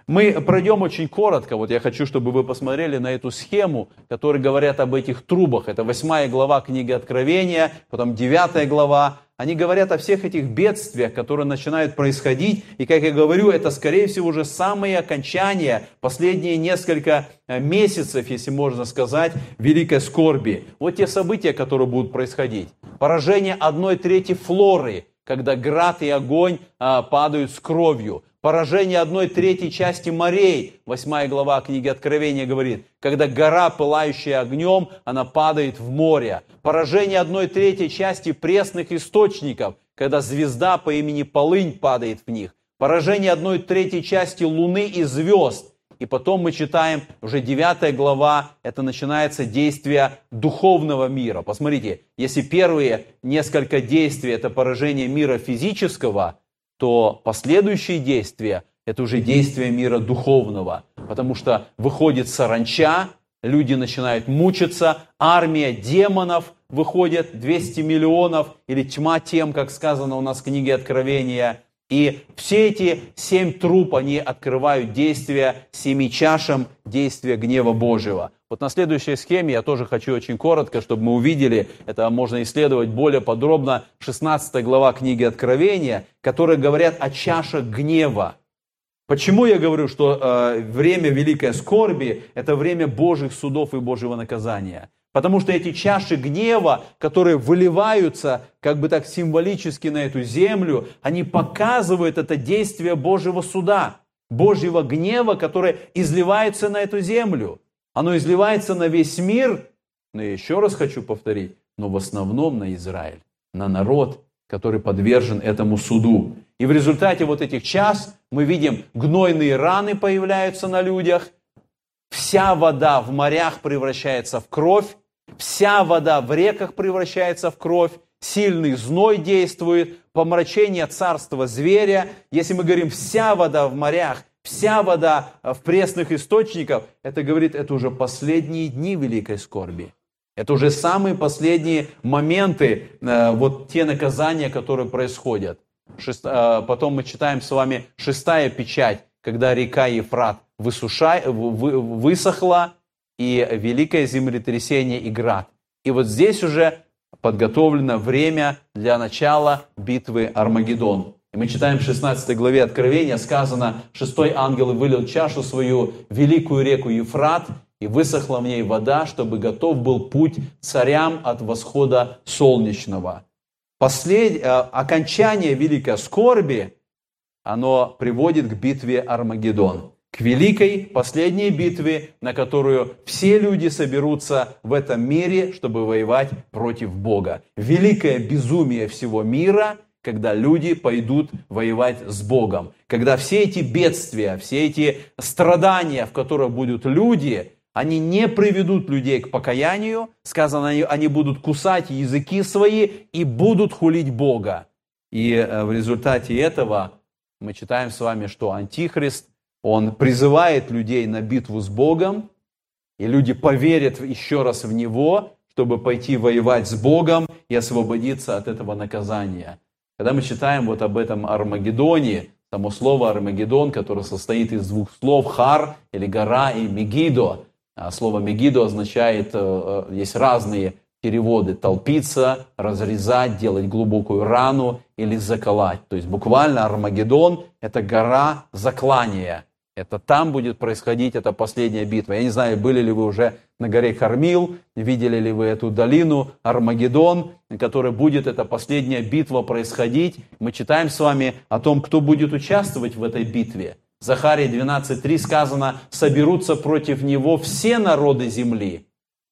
Speaker 2: Мы пройдем очень коротко, вот я хочу, чтобы вы посмотрели на эту схему, которая говорят об этих трубах. Это восьмая глава книги Откровения, потом девятая глава. Они говорят о всех этих бедствиях, которые начинают происходить. И, как я говорю, это, скорее всего, уже самые окончания, последние несколько э, месяцев, если можно сказать, великой скорби. Вот те события, которые будут происходить. Поражение одной трети флоры, когда град и огонь а, падают с кровью поражение одной третьей части морей. Восьмая глава книги Откровения говорит, когда гора, пылающая огнем, она падает в море. Поражение одной третьей части пресных источников, когда звезда по имени Полынь падает в них. Поражение одной третьей части луны и звезд. И потом мы читаем, уже девятая глава, это начинается действие духовного мира. Посмотрите, если первые несколько действий это поражение мира физического – то последующие действия – это уже действия мира духовного, потому что выходит саранча, люди начинают мучиться, армия демонов выходит, 200 миллионов, или тьма тем, как сказано у нас в книге Откровения. И все эти семь труп, они открывают действия семи чашам, действия гнева Божьего. Вот на следующей схеме я тоже хочу очень коротко, чтобы мы увидели, это можно исследовать более подробно, 16 глава книги Откровения, которые говорят о чашах гнева. Почему я говорю, что э, время великой скорби – это время Божьих судов и Божьего наказания? Потому что эти чаши гнева, которые выливаются как бы так символически на эту землю, они показывают это действие Божьего суда, Божьего гнева, которое изливается на эту землю. Оно изливается на весь мир, но я еще раз хочу повторить, но в основном на Израиль, на народ, который подвержен этому суду. И в результате вот этих час мы видим, гнойные раны появляются на людях, вся вода в морях превращается в кровь, вся вода в реках превращается в кровь, сильный зной действует, помрачение царства зверя. Если мы говорим, вся вода в морях, вся вода в пресных источниках, это говорит, это уже последние дни великой скорби. Это уже самые последние моменты, э, вот те наказания, которые происходят. Э, потом мы читаем с вами шестая печать, когда река Ефрат высушай, высохла, и великое землетрясение и град. И вот здесь уже подготовлено время для начала битвы Армагеддон. И мы читаем в 16 главе Откровения, сказано, шестой ангел вылил чашу свою великую реку Ефрат, и высохла в ней вода, чтобы готов был путь царям от восхода солнечного. Послед... Э, окончание великой скорби, оно приводит к битве Армагеддон, к великой последней битве, на которую все люди соберутся в этом мире, чтобы воевать против Бога. Великое безумие всего мира – когда люди пойдут воевать с Богом. Когда все эти бедствия, все эти страдания, в которых будут люди, они не приведут людей к покаянию. Сказано, они, будут кусать языки свои и будут хулить Бога. И э, в результате этого мы читаем с вами, что Антихрист, он призывает людей на битву с Богом, и люди поверят еще раз в Него, чтобы пойти воевать с Богом и освободиться от этого наказания. Когда мы читаем вот об этом Армагеддоне, само слово Армагеддон, которое состоит из двух слов «хар» или «гора» и «мегидо», а слово «мегидо» означает, э, э, есть разные переводы, толпиться, разрезать, делать глубокую рану или заколоть. То есть буквально Армагеддон – это гора заклания – это там будет происходить эта последняя битва. Я не знаю, были ли вы уже на горе Кармил, видели ли вы эту долину Армагеддон, на которой будет эта последняя битва происходить. Мы читаем с вами о том, кто будет участвовать в этой битве. Захарии 12.3 сказано, соберутся против него все народы земли.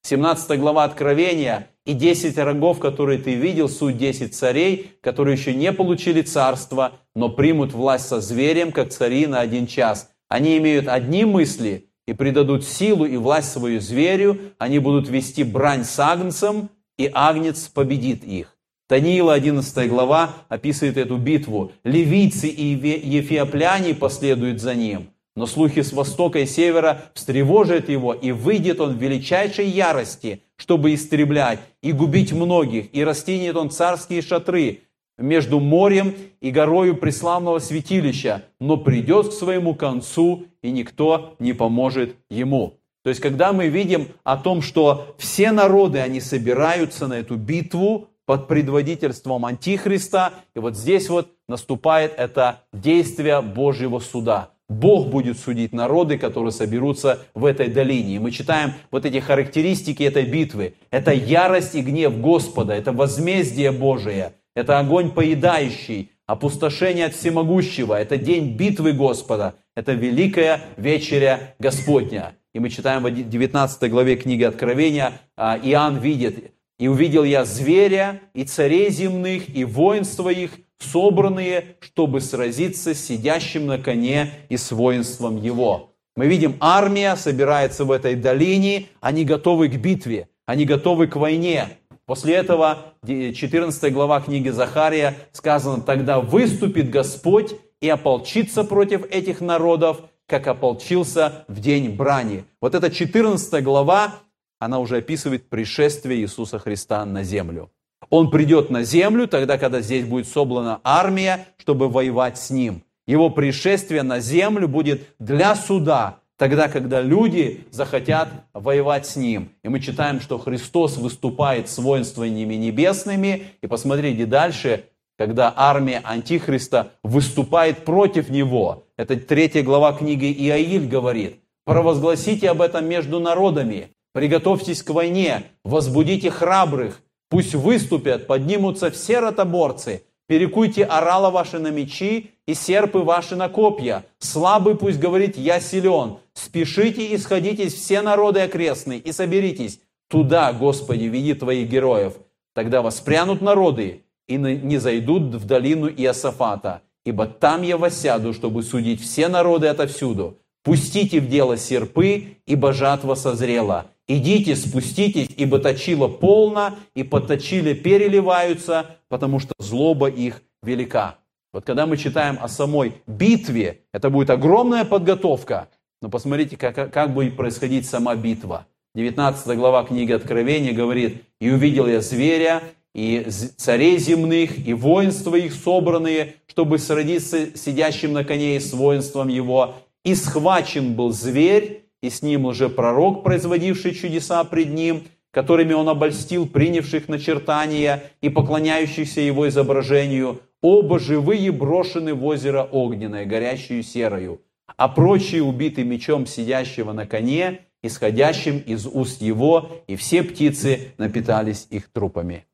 Speaker 2: 17 глава Откровения и 10 рогов, которые ты видел, суть 10 царей, которые еще не получили царство, но примут власть со зверем, как цари на один час. Они имеют одни мысли и придадут силу и власть свою зверю, они будут вести брань с агнцем, и Агнец победит их. Даниила 11 глава описывает эту битву. Ливийцы и ефиопляне последуют за ним. Но слухи с востока и севера встревожат его, и выйдет он в величайшей ярости, чтобы истреблять и губить многих, и растинет он царские шатры между морем и горою преславного святилища, но придет к своему концу, и никто не поможет ему. То есть, когда мы видим о том, что все народы, они собираются на эту битву, под предводительством Антихриста. И вот здесь вот наступает это действие Божьего суда. Бог будет судить народы, которые соберутся в этой долине. И мы читаем вот эти характеристики этой битвы. Это ярость и гнев Господа, это возмездие Божие, это огонь поедающий, опустошение от всемогущего, это день битвы Господа, это великая вечеря Господня. И мы читаем в 19 главе книги Откровения, а, Иоанн видит, и увидел я зверя, и царей земных, и воинства их, собранные, чтобы сразиться с сидящим на коне и с воинством его. Мы видим, армия собирается в этой долине, они готовы к битве, они готовы к войне. После этого 14 глава книги Захария сказано, тогда выступит Господь и ополчится против этих народов, как ополчился в день брани. Вот эта 14 глава она уже описывает пришествие Иисуса Христа на землю. Он придет на землю тогда, когда здесь будет собрана армия, чтобы воевать с ним. Его пришествие на землю будет для суда, тогда, когда люди захотят воевать с ним. И мы читаем, что Христос выступает с воинствованиями небесными. И посмотрите дальше, когда армия Антихриста выступает против него. Это третья глава книги Иаиль говорит. Провозгласите об этом между народами. Приготовьтесь к войне, возбудите храбрых, пусть выступят, поднимутся все ротоборцы, перекуйте орала ваши на мечи и серпы ваши на копья. Слабый пусть говорит, я силен. Спешите и сходитесь все народы окрестные и соберитесь. Туда, Господи, веди твоих героев. Тогда воспрянут народы и не зайдут в долину Иосафата, ибо там я восяду, чтобы судить все народы отовсюду. Пустите в дело серпы, ибо жатва созрела. Идите, спуститесь, ибо точило полно, и подточили переливаются, потому что злоба их велика. Вот когда мы читаем о самой битве, это будет огромная подготовка. Но посмотрите, как, как будет происходить сама битва. 19 глава книги Откровения говорит, «И увидел я зверя, и царей земных, и воинства их собранные, чтобы сродиться сидящим на коне и с воинством его. И схвачен был зверь, и с ним уже пророк, производивший чудеса пред ним, которыми он обольстил принявших начертания и поклоняющихся его изображению, оба живые брошены в озеро огненное, горящую серою, а прочие убиты мечом сидящего на коне, исходящим из уст его, и все птицы напитались их трупами.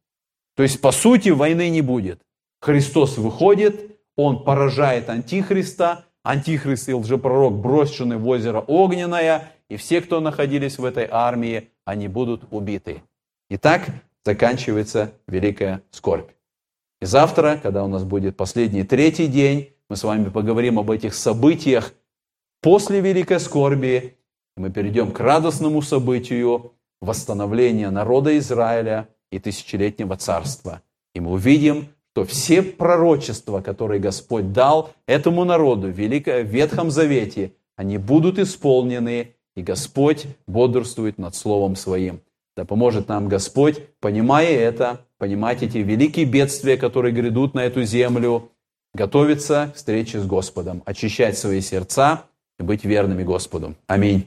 Speaker 2: То есть, по сути, войны не будет. Христос выходит, он поражает Антихриста, Антихрист и лжепророк брошены в озеро Огненное, и все, кто находились в этой армии, они будут убиты. И так заканчивается великая скорбь. И завтра, когда у нас будет последний третий день, мы с вами поговорим об этих событиях после великой скорби. И мы перейдем к радостному событию восстановления народа Израиля и тысячелетнего царства. И мы увидим, что все пророчества, которые Господь дал этому народу в Ветхом Завете, они будут исполнены, и Господь бодрствует над Словом Своим. Да поможет нам Господь, понимая это, понимать эти великие бедствия, которые грядут на эту землю, готовиться к встрече с Господом, очищать свои сердца и быть верными Господу. Аминь.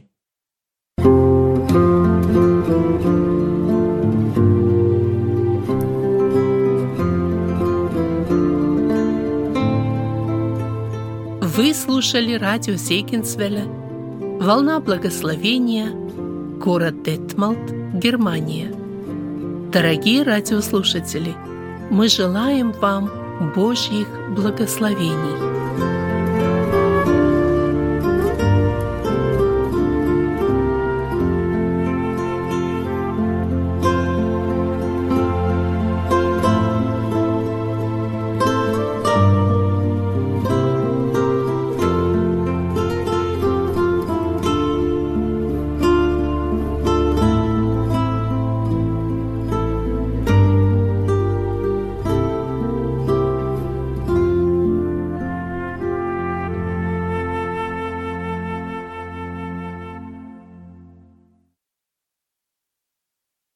Speaker 1: Вы слушали радио Зейкинсвелля «Волна благословения», город Детмалт, Германия. Дорогие радиослушатели, мы желаем вам Божьих благословений.